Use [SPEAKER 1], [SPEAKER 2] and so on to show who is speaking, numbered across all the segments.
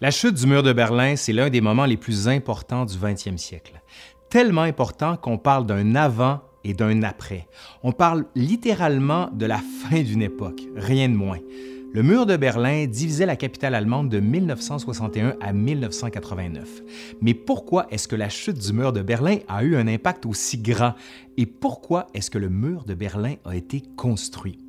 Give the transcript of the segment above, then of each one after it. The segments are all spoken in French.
[SPEAKER 1] La chute du mur de Berlin, c'est l'un des moments les plus importants du 20e siècle. Tellement important qu'on parle d'un avant et d'un après. On parle littéralement de la fin d'une époque, rien de moins. Le mur de Berlin divisait la capitale allemande de 1961 à 1989. Mais pourquoi est-ce que la chute du mur de Berlin a eu un impact aussi grand? Et pourquoi est-ce que le mur de Berlin a été construit?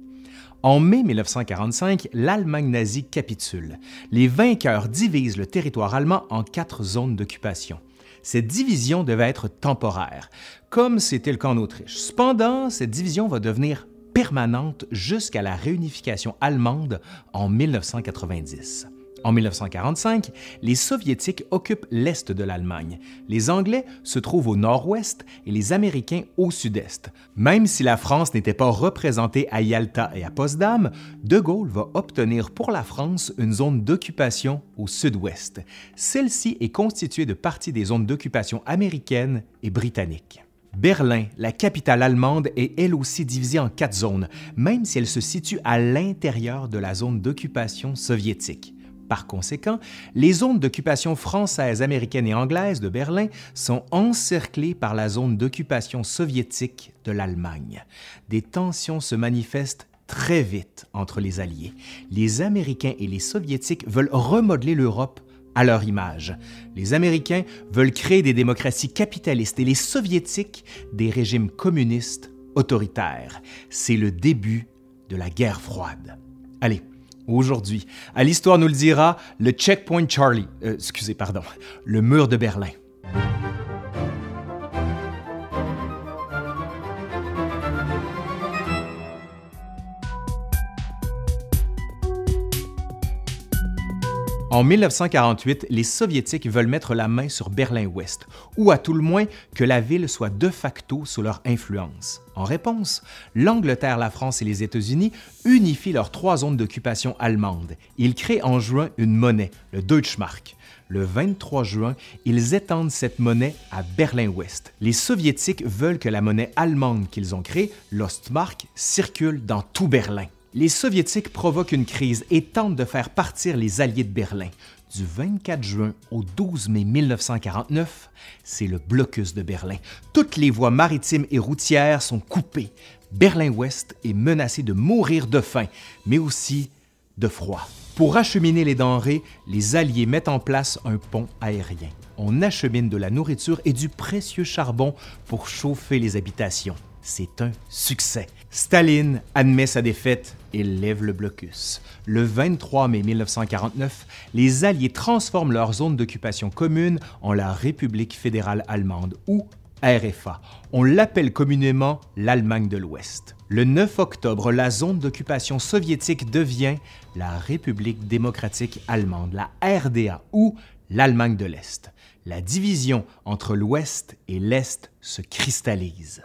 [SPEAKER 1] En mai 1945, l'Allemagne nazie capitule. Les vainqueurs divisent le territoire allemand en quatre zones d'occupation. Cette division devait être temporaire, comme c'était le cas en Autriche. Cependant, cette division va devenir permanente jusqu'à la réunification allemande en 1990. En 1945, les Soviétiques occupent l'est de l'Allemagne. Les Anglais se trouvent au nord-ouest et les Américains au sud-est. Même si la France n'était pas représentée à Yalta et à Potsdam, De Gaulle va obtenir pour la France une zone d'occupation au sud-ouest. Celle-ci est constituée de parties des zones d'occupation américaines et britanniques. Berlin, la capitale allemande, est elle aussi divisée en quatre zones, même si elle se situe à l'intérieur de la zone d'occupation soviétique. Par conséquent, les zones d'occupation française, américaine et anglaise de Berlin sont encerclées par la zone d'occupation soviétique de l'Allemagne. Des tensions se manifestent très vite entre les Alliés. Les Américains et les Soviétiques veulent remodeler l'Europe à leur image. Les Américains veulent créer des démocraties capitalistes et les Soviétiques des régimes communistes autoritaires. C'est le début de la guerre froide. Allez, aujourd'hui. À l'Histoire nous le dira, le Checkpoint Charlie, euh, excusez, pardon, le mur de Berlin. En 1948, les Soviétiques veulent mettre la main sur Berlin-Ouest, ou à tout le moins que la ville soit de facto sous leur influence. En réponse, l'Angleterre, la France et les États-Unis unifient leurs trois zones d'occupation allemandes. Ils créent en juin une monnaie, le Deutschmark. Le 23 juin, ils étendent cette monnaie à Berlin-Ouest. Les Soviétiques veulent que la monnaie allemande qu'ils ont créée, l'Ostmark, circule dans tout Berlin les Soviétiques provoquent une crise et tentent de faire partir les Alliés de Berlin. Du 24 juin au 12 mai 1949, c'est le blocus de Berlin. Toutes les voies maritimes et routières sont coupées. Berlin-Ouest est menacé de mourir de faim, mais aussi de froid. Pour acheminer les denrées, les Alliés mettent en place un pont aérien. On achemine de la nourriture et du précieux charbon pour chauffer les habitations c'est un succès. Staline admet sa défaite et lève le blocus. Le 23 mai 1949, les Alliés transforment leur zone d'occupation commune en la République fédérale allemande ou RFA. On l'appelle communément l'Allemagne de l'Ouest. Le 9 octobre, la zone d'occupation soviétique devient la République démocratique allemande, la RDA ou l'Allemagne de l'Est. La division entre l'Ouest et l'Est se cristallise.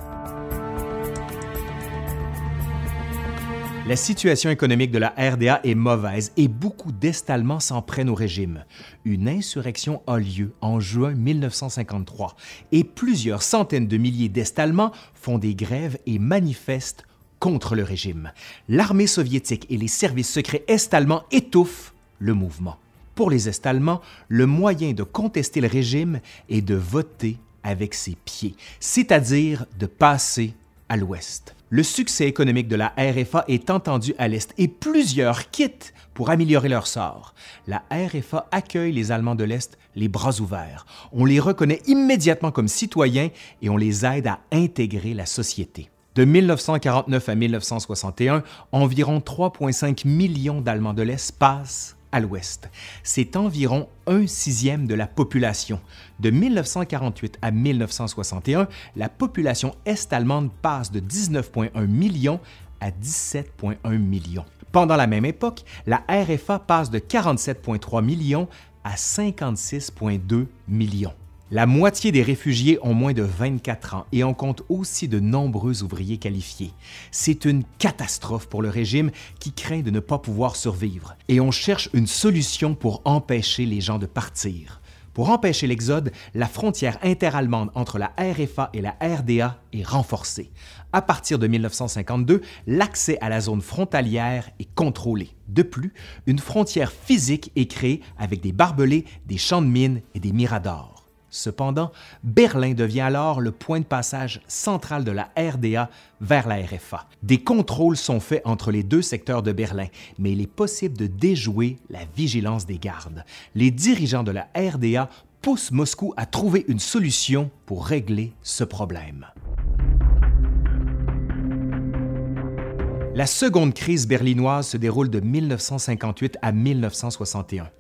[SPEAKER 1] La situation économique de la RDA est mauvaise et beaucoup d'Est-Allemands s'en prennent au régime. Une insurrection a lieu en juin 1953 et plusieurs centaines de milliers d'Est-Allemands font des grèves et manifestent contre le régime. L'armée soviétique et les services secrets est-allemands étouffent le mouvement. Pour les Est-Allemands, le moyen de contester le régime est de voter avec ses pieds, c'est-à-dire de passer à l'Ouest. Le succès économique de la RFA est entendu à l'Est et plusieurs quittent pour améliorer leur sort. La RFA accueille les Allemands de l'Est les bras ouverts. On les reconnaît immédiatement comme citoyens et on les aide à intégrer la société. De 1949 à 1961, environ 3,5 millions d'Allemands de l'Est passent à l'ouest. C'est environ un sixième de la population. De 1948 à 1961, la population est-allemande passe de 19,1 millions à 17,1 millions. Pendant la même époque, la RFA passe de 47,3 millions à 56,2 millions. La moitié des réfugiés ont moins de 24 ans et on compte aussi de nombreux ouvriers qualifiés. C'est une catastrophe pour le régime qui craint de ne pas pouvoir survivre et on cherche une solution pour empêcher les gens de partir. Pour empêcher l'exode, la frontière interallemande entre la RFA et la RDA est renforcée. À partir de 1952, l'accès à la zone frontalière est contrôlé. De plus, une frontière physique est créée avec des barbelés, des champs de mines et des miradors. Cependant, Berlin devient alors le point de passage central de la RDA vers la RFA. Des contrôles sont faits entre les deux secteurs de Berlin, mais il est possible de déjouer la vigilance des gardes. Les dirigeants de la RDA poussent Moscou à trouver une solution pour régler ce problème. La seconde crise berlinoise se déroule de 1958 à 1961.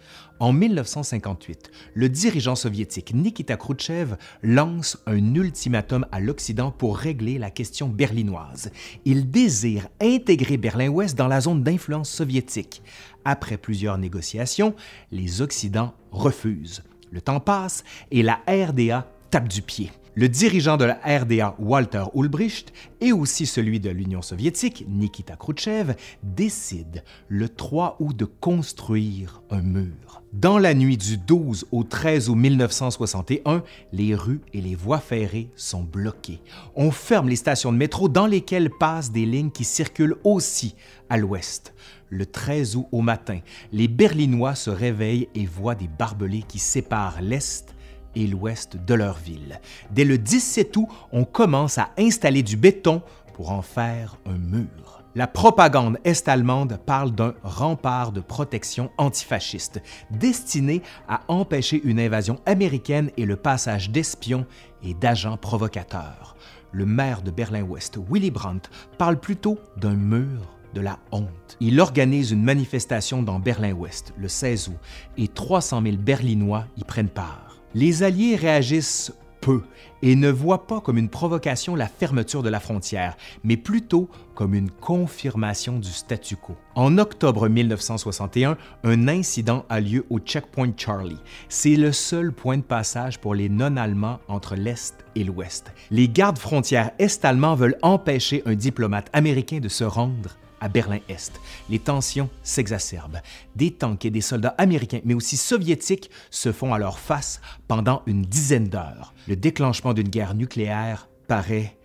[SPEAKER 1] En 1958, le dirigeant soviétique Nikita Khrouchtchev lance un ultimatum à l'Occident pour régler la question berlinoise. Il désire intégrer Berlin-Ouest dans la zone d'influence soviétique. Après plusieurs négociations, les Occidents refusent. Le temps passe et la RDA tape du pied. Le dirigeant de la RDA, Walter Ulbricht, et aussi celui de l'Union soviétique, Nikita Khrouchtchev, décident le 3 août de construire un mur. Dans la nuit du 12 au 13 août 1961, les rues et les voies ferrées sont bloquées. On ferme les stations de métro dans lesquelles passent des lignes qui circulent aussi à l'ouest. Le 13 août au matin, les Berlinois se réveillent et voient des barbelés qui séparent l'est et l'ouest de leur ville. Dès le 17 août, on commence à installer du béton pour en faire un mur. La propagande est-allemande parle d'un rempart de protection antifasciste destiné à empêcher une invasion américaine et le passage d'espions et d'agents provocateurs. Le maire de Berlin-Ouest, Willy Brandt, parle plutôt d'un mur de la honte. Il organise une manifestation dans Berlin-Ouest le 16 août et 300 000 Berlinois y prennent part. Les Alliés réagissent peu et ne voient pas comme une provocation la fermeture de la frontière, mais plutôt comme une confirmation du statu quo. En octobre 1961, un incident a lieu au checkpoint Charlie. C'est le seul point de passage pour les non-allemands entre l'Est et l'Ouest. Les gardes frontières est-allemands veulent empêcher un diplomate américain de se rendre à Berlin-Est. Les tensions s'exacerbent. Des tanks et des soldats américains, mais aussi soviétiques, se font alors face pendant une dizaine d'heures. Le déclenchement d'une guerre nucléaire paraît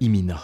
[SPEAKER 1] imminent.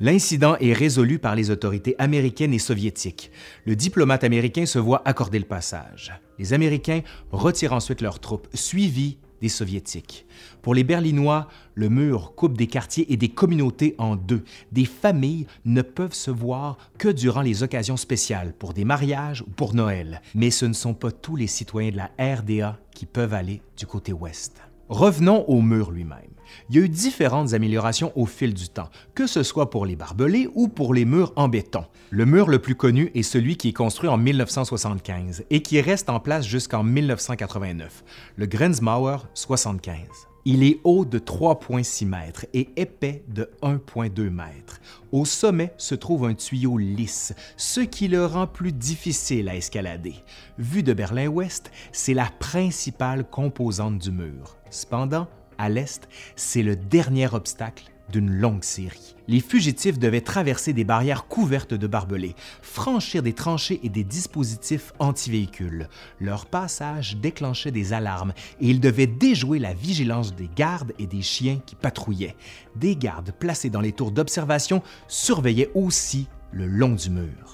[SPEAKER 1] L'incident est résolu par les autorités américaines et soviétiques. Le diplomate américain se voit accorder le passage. Les Américains retirent ensuite leurs troupes, suivis des Soviétiques. Pour les Berlinois, le mur coupe des quartiers et des communautés en deux. Des familles ne peuvent se voir que durant les occasions spéciales, pour des mariages ou pour Noël. Mais ce ne sont pas tous les citoyens de la RDA qui peuvent aller du côté ouest. Revenons au mur lui-même. Il y a eu différentes améliorations au fil du temps, que ce soit pour les barbelés ou pour les murs en béton. Le mur le plus connu est celui qui est construit en 1975 et qui reste en place jusqu'en 1989, le Grenzmauer 75. Il est haut de 3,6 mètres et épais de 1,2 mètres. Au sommet se trouve un tuyau lisse, ce qui le rend plus difficile à escalader. Vu de Berlin-Ouest, c'est la principale composante du mur. Cependant, à l'est, c'est le dernier obstacle d'une longue série. Les fugitifs devaient traverser des barrières couvertes de barbelés, franchir des tranchées et des dispositifs anti-véhicules. Leur passage déclenchait des alarmes et ils devaient déjouer la vigilance des gardes et des chiens qui patrouillaient. Des gardes placés dans les tours d'observation surveillaient aussi le long du mur.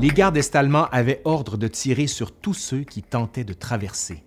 [SPEAKER 1] Les gardes est-allemands avaient ordre de tirer sur tous ceux qui tentaient de traverser.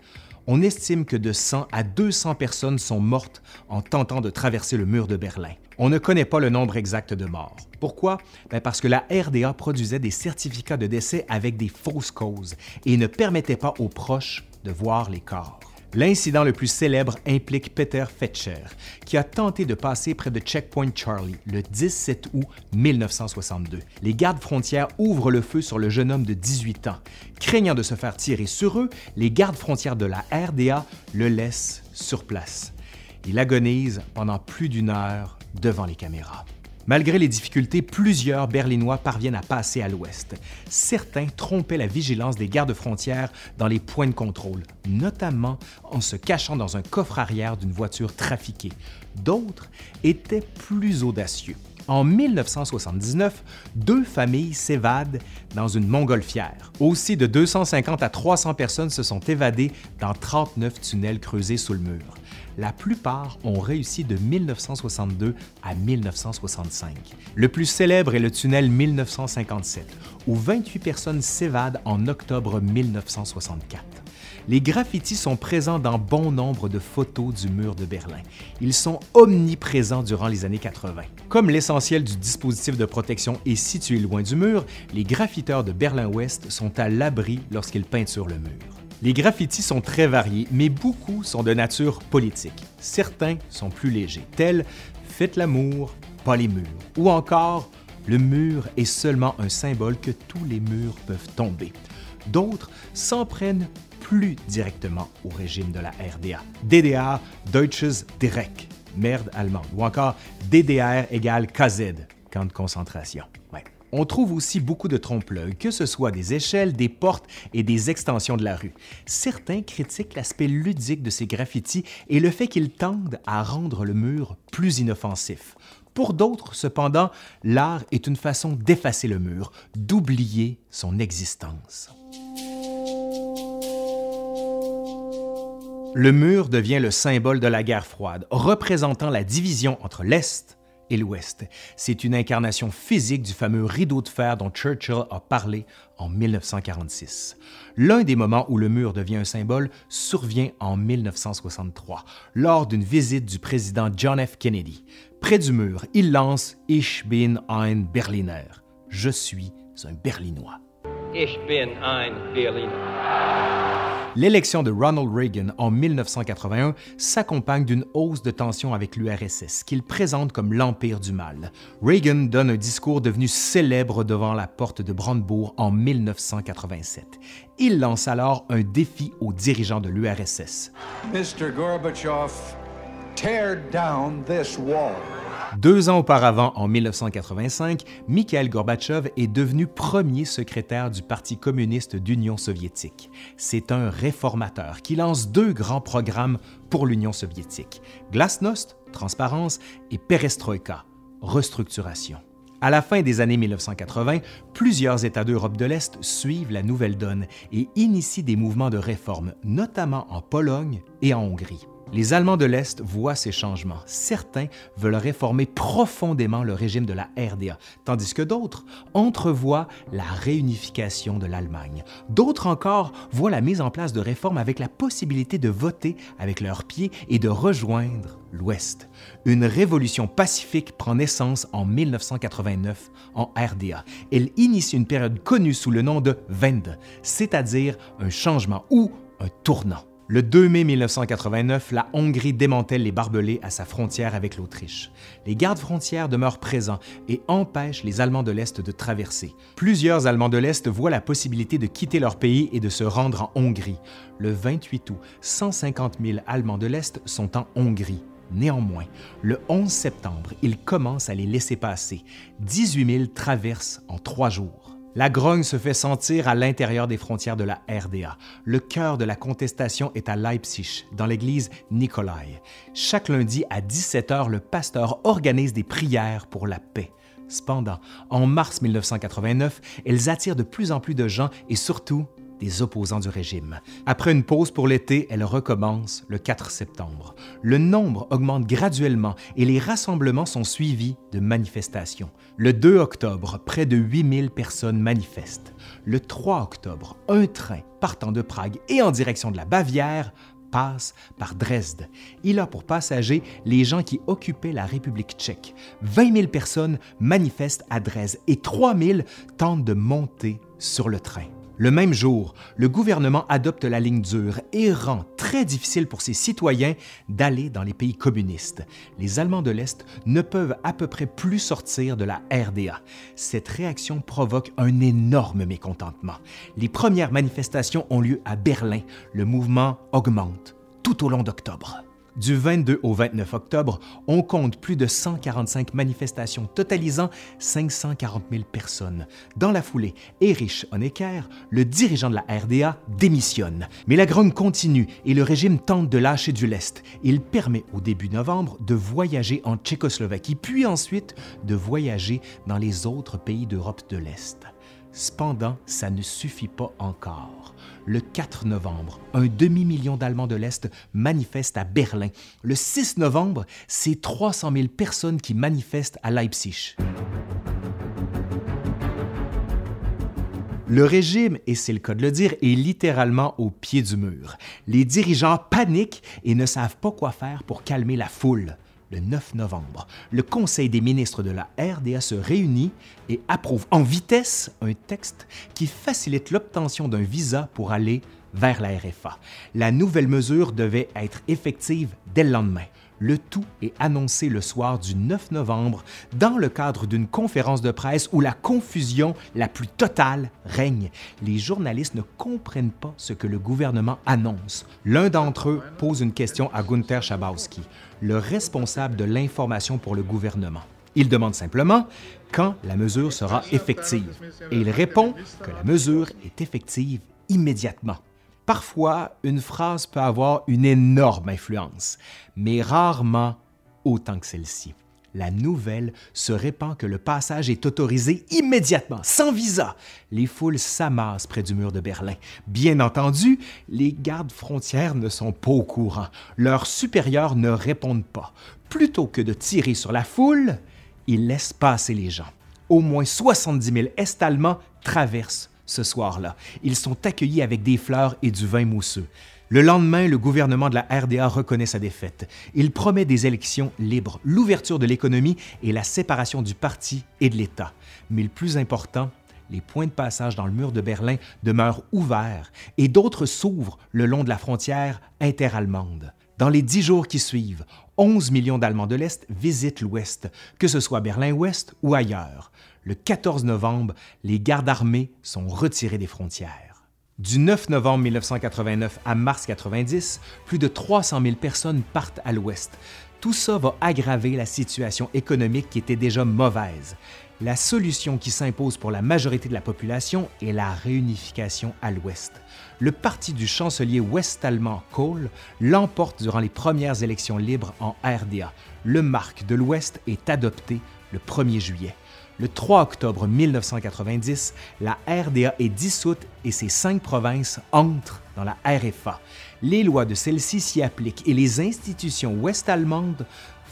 [SPEAKER 1] On estime que de 100 à 200 personnes sont mortes en tentant de traverser le mur de Berlin. On ne connaît pas le nombre exact de morts. Pourquoi? Ben, parce que la RDA produisait des certificats de décès avec des fausses causes et ne permettait pas aux proches de voir les corps. L'incident le plus célèbre implique Peter Fetscher, qui a tenté de passer près de Checkpoint Charlie le 17 août 1962. Les gardes frontières ouvrent le feu sur le jeune homme de 18 ans. Craignant de se faire tirer sur eux, les gardes frontières de la RDA le laissent sur place. Il agonise pendant plus d'une heure devant les caméras. Malgré les difficultés, plusieurs Berlinois parviennent à passer à l'ouest. Certains trompaient la vigilance des gardes frontières dans les points de contrôle, notamment en se cachant dans un coffre arrière d'une voiture trafiquée. D'autres étaient plus audacieux. En 1979, deux familles s'évadent dans une montgolfière. Aussi de 250 à 300 personnes se sont évadées dans 39 tunnels creusés sous le mur. La plupart ont réussi de 1962 à 1965. Le plus célèbre est le tunnel 1957, où 28 personnes s'évadent en octobre 1964. Les graffitis sont présents dans bon nombre de photos du mur de Berlin. Ils sont omniprésents durant les années 80. Comme l'essentiel du dispositif de protection est situé loin du mur, les graffiteurs de Berlin-Ouest sont à l'abri lorsqu'ils peinturent le mur. Les graffitis sont très variés, mais beaucoup sont de nature politique. Certains sont plus légers, tels Faites l'amour, pas les murs, ou encore Le mur est seulement un symbole que tous les murs peuvent tomber. D'autres s'en prennent plus directement au régime de la RDA. DDR, Deutsches Direkt, merde allemande, ou encore DDR égale KZ, camp de concentration. On trouve aussi beaucoup de trompe-l'œil, que ce soit des échelles, des portes et des extensions de la rue. Certains critiquent l'aspect ludique de ces graffitis et le fait qu'ils tendent à rendre le mur plus inoffensif. Pour d'autres, cependant, l'art est une façon d'effacer le mur, d'oublier son existence. Le mur devient le symbole de la guerre froide, représentant la division entre l'Est l'Ouest. C'est une incarnation physique du fameux rideau de fer dont Churchill a parlé en 1946. L'un des moments où le mur devient un symbole survient en 1963, lors d'une visite du président John F. Kennedy. Près du mur, il lance Ich bin ein Berliner. Je suis un Berlinois. Ich bin ein Berliner. L'élection de Ronald Reagan en 1981 s'accompagne d'une hausse de tension avec l'URSS, qu'il présente comme l'empire du mal. Reagan donne un discours devenu célèbre devant la porte de Brandebourg en 1987. Il lance alors un défi aux dirigeants de l'URSS. Mr. Gorbachev, tear down this wall. Deux ans auparavant, en 1985, Mikhail Gorbatchev est devenu premier secrétaire du Parti communiste d'Union soviétique. C'est un réformateur qui lance deux grands programmes pour l'Union soviétique, Glasnost, transparence, et Perestroïka, restructuration. À la fin des années 1980, plusieurs États d'Europe de l'Est suivent la nouvelle donne et initient des mouvements de réforme, notamment en Pologne et en Hongrie. Les Allemands de l'Est voient ces changements. Certains veulent réformer profondément le régime de la RDA, tandis que d'autres entrevoient la réunification de l'Allemagne. D'autres encore voient la mise en place de réformes avec la possibilité de voter avec leurs pieds et de rejoindre l'Ouest. Une révolution pacifique prend naissance en 1989 en RDA. Elle initie une période connue sous le nom de Wende, c'est-à-dire un changement ou un tournant. Le 2 mai 1989, la Hongrie démantèle les barbelés à sa frontière avec l'Autriche. Les gardes frontières demeurent présents et empêchent les Allemands de l'Est de traverser. Plusieurs Allemands de l'Est voient la possibilité de quitter leur pays et de se rendre en Hongrie. Le 28 août, 150 000 Allemands de l'Est sont en Hongrie. Néanmoins, le 11 septembre, ils commencent à les laisser passer. 18 000 traversent en trois jours. La grogne se fait sentir à l'intérieur des frontières de la RDA. Le cœur de la contestation est à Leipzig, dans l'église Nikolai. Chaque lundi à 17 h, le pasteur organise des prières pour la paix. Cependant, en mars 1989, elles attirent de plus en plus de gens et surtout des opposants du régime. Après une pause pour l'été, elle recommence le 4 septembre. Le nombre augmente graduellement et les rassemblements sont suivis de manifestations. Le 2 octobre, près de 8000 personnes manifestent. Le 3 octobre, un train partant de Prague et en direction de la Bavière passe par Dresde. Il a pour passagers les gens qui occupaient la République tchèque. 20 000 personnes manifestent à Dresde et 3 000 tentent de monter sur le train. Le même jour, le gouvernement adopte la ligne dure et rend très difficile pour ses citoyens d'aller dans les pays communistes. Les Allemands de l'Est ne peuvent à peu près plus sortir de la RDA. Cette réaction provoque un énorme mécontentement. Les premières manifestations ont lieu à Berlin. Le mouvement augmente tout au long d'octobre. Du 22 au 29 octobre, on compte plus de 145 manifestations totalisant 540 000 personnes. Dans la foulée, Erich Honecker, le dirigeant de la RDA, démissionne. Mais la grogne continue et le régime tente de lâcher du lest. Il permet au début novembre de voyager en Tchécoslovaquie, puis ensuite de voyager dans les autres pays d'Europe de l'Est. Cependant, ça ne suffit pas encore. Le 4 novembre, un demi-million d'Allemands de l'Est manifestent à Berlin. Le 6 novembre, c'est 300 000 personnes qui manifestent à Leipzig. Le régime, et c'est le cas de le dire, est littéralement au pied du mur. Les dirigeants paniquent et ne savent pas quoi faire pour calmer la foule le 9 novembre, le Conseil des ministres de la RDA se réunit et approuve en vitesse un texte qui facilite l'obtention d'un visa pour aller vers la RFA. La nouvelle mesure devait être effective dès le lendemain. Le tout est annoncé le soir du 9 novembre dans le cadre d'une conférence de presse où la confusion la plus totale règne. Les journalistes ne comprennent pas ce que le gouvernement annonce. L'un d'entre eux pose une question à Gunther Schabowski, le responsable de l'information pour le gouvernement. Il demande simplement quand la mesure sera effective et il répond que la mesure est effective immédiatement. Parfois, une phrase peut avoir une énorme influence, mais rarement autant que celle-ci. La nouvelle se répand que le passage est autorisé immédiatement, sans visa. Les foules s'amassent près du mur de Berlin. Bien entendu, les gardes frontières ne sont pas au courant. Leurs supérieurs ne répondent pas. Plutôt que de tirer sur la foule, ils laissent passer les gens. Au moins 70 000 Est-Allemands traversent ce soir-là. Ils sont accueillis avec des fleurs et du vin mousseux. Le lendemain, le gouvernement de la RDA reconnaît sa défaite. Il promet des élections libres, l'ouverture de l'économie et la séparation du parti et de l'État. Mais le plus important, les points de passage dans le mur de Berlin demeurent ouverts et d'autres s'ouvrent le long de la frontière interallemande. Dans les dix jours qui suivent, 11 millions d'Allemands de l'Est visitent l'Ouest, que ce soit Berlin-Ouest ou ailleurs. Le 14 novembre, les gardes armés sont retirés des frontières. Du 9 novembre 1989 à mars 90, plus de 300 000 personnes partent à l'Ouest. Tout ça va aggraver la situation économique qui était déjà mauvaise. La solution qui s'impose pour la majorité de la population est la réunification à l'Ouest. Le parti du chancelier ouest-allemand Kohl l'emporte durant les premières élections libres en RDA. Le marque de l'Ouest est adopté le 1er juillet. Le 3 octobre 1990, la RDA est dissoute et ses cinq provinces entrent dans la RFA. Les lois de celle-ci s'y appliquent et les institutions ouest-allemandes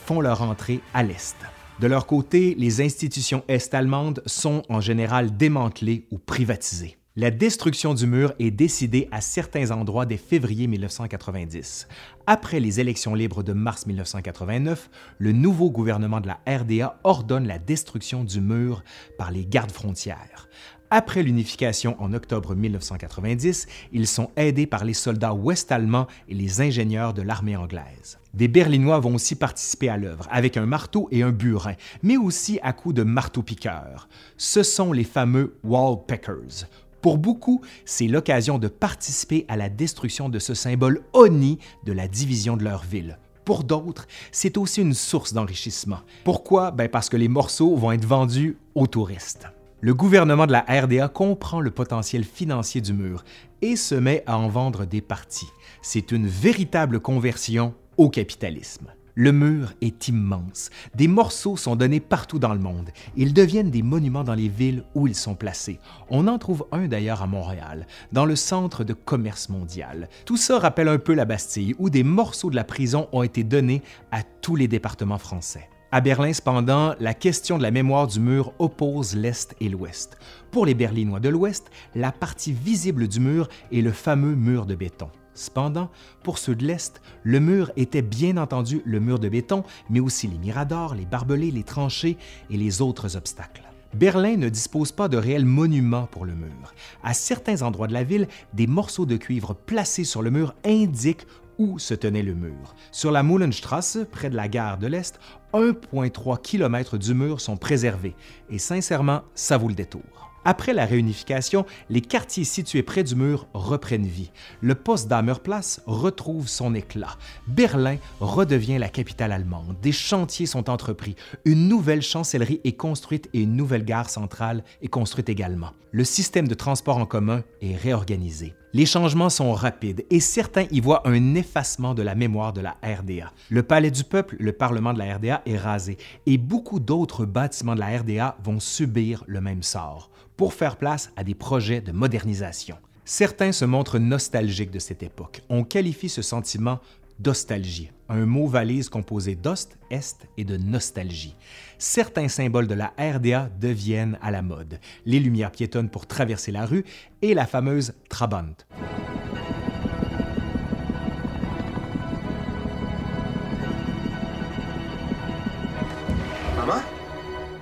[SPEAKER 1] font leur entrée à l'Est. De leur côté, les institutions est-allemandes sont en général démantelées ou privatisées. La destruction du mur est décidée à certains endroits dès février 1990. Après les élections libres de mars 1989, le nouveau gouvernement de la RDA ordonne la destruction du mur par les gardes frontières. Après l'unification en octobre 1990, ils sont aidés par les soldats ouest-allemands et les ingénieurs de l'armée anglaise. Des Berlinois vont aussi participer à l'œuvre avec un marteau et un burin, mais aussi à coups de marteau-piqueur. Ce sont les fameux Wallpeckers, pour beaucoup, c'est l'occasion de participer à la destruction de ce symbole honni de la division de leur ville. Pour d'autres, c'est aussi une source d'enrichissement. Pourquoi? Ben parce que les morceaux vont être vendus aux touristes. Le gouvernement de la RDA comprend le potentiel financier du mur et se met à en vendre des parties. C'est une véritable conversion au capitalisme. Le mur est immense. Des morceaux sont donnés partout dans le monde. Ils deviennent des monuments dans les villes où ils sont placés. On en trouve un d'ailleurs à Montréal, dans le centre de commerce mondial. Tout ça rappelle un peu la Bastille, où des morceaux de la prison ont été donnés à tous les départements français. À Berlin, cependant, la question de la mémoire du mur oppose l'Est et l'Ouest. Pour les Berlinois de l'Ouest, la partie visible du mur est le fameux mur de béton. Cependant, pour ceux de l'Est, le mur était bien entendu le mur de béton, mais aussi les miradors, les barbelés, les tranchées et les autres obstacles. Berlin ne dispose pas de réels monuments pour le mur. À certains endroits de la ville, des morceaux de cuivre placés sur le mur indiquent où se tenait le mur. Sur la Mullenstrasse, près de la gare de l'Est, 1,3 km du mur sont préservés et sincèrement, ça vaut le détour. Après la réunification, les quartiers situés près du mur reprennent vie. Le Potsdamer-Place retrouve son éclat. Berlin redevient la capitale allemande. Des chantiers sont entrepris. Une nouvelle chancellerie est construite et une nouvelle gare centrale est construite également. Le système de transport en commun est réorganisé. Les changements sont rapides et certains y voient un effacement de la mémoire de la RDA. Le Palais du Peuple, le Parlement de la RDA, est rasé et beaucoup d'autres bâtiments de la RDA vont subir le même sort pour faire place à des projets de modernisation. Certains se montrent nostalgiques de cette époque. On qualifie ce sentiment d'ostalgie, un mot valise composé d'ost, est et de nostalgie. Certains symboles de la RDA deviennent à la mode, les lumières piétonnes pour traverser la rue et la fameuse Trabant.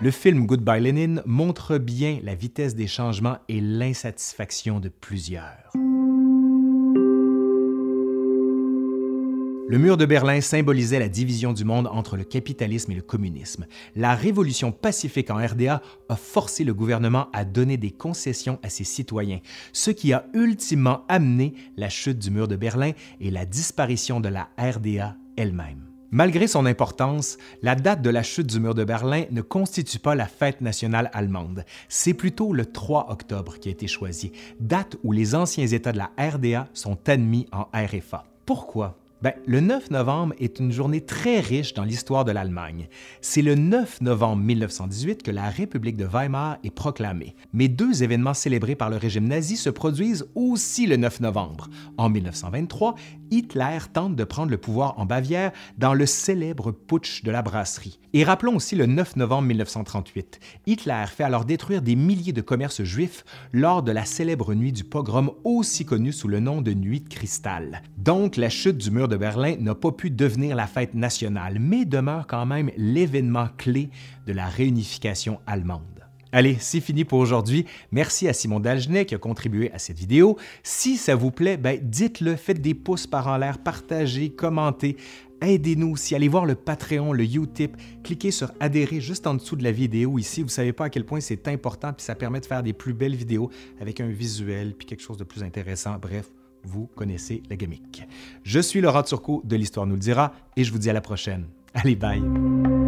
[SPEAKER 1] Le film Goodbye Lenin montre bien la vitesse des changements et l'insatisfaction de plusieurs. Le mur de Berlin symbolisait la division du monde entre le capitalisme et le communisme. La révolution pacifique en RDA a forcé le gouvernement à donner des concessions à ses citoyens, ce qui a ultimement amené la chute du mur de Berlin et la disparition de la RDA elle-même. Malgré son importance, la date de la chute du mur de Berlin ne constitue pas la fête nationale allemande. C'est plutôt le 3 octobre qui a été choisi, date où les anciens États de la RDA sont admis en RFA. Pourquoi? Ben, le 9 novembre est une journée très riche dans l'histoire de l'Allemagne. C'est le 9 novembre 1918 que la République de Weimar est proclamée. Mais deux événements célébrés par le régime nazi se produisent aussi le 9 novembre. En 1923, Hitler tente de prendre le pouvoir en Bavière dans le célèbre putsch de la brasserie. Et rappelons aussi le 9 novembre 1938. Hitler fait alors détruire des milliers de commerces juifs lors de la célèbre nuit du pogrom aussi connue sous le nom de Nuit de cristal. Donc la chute du mur de Berlin n'a pas pu devenir la fête nationale, mais demeure quand même l'événement clé de la réunification allemande. Allez, c'est fini pour aujourd'hui. Merci à Simon Dalgenet qui a contribué à cette vidéo. Si ça vous plaît, ben dites-le, faites des pouces par en l'air, partagez, commentez. Aidez-nous aussi, allez voir le Patreon, le Utip, cliquez sur adhérer juste en dessous de la vidéo ici. Vous ne savez pas à quel point c'est important, puis ça permet de faire des plus belles vidéos avec un visuel, puis quelque chose de plus intéressant. Bref, vous connaissez la gamique. Je suis Laurent Turcot de l'Histoire nous le dira et je vous dis à la prochaine. Allez, bye!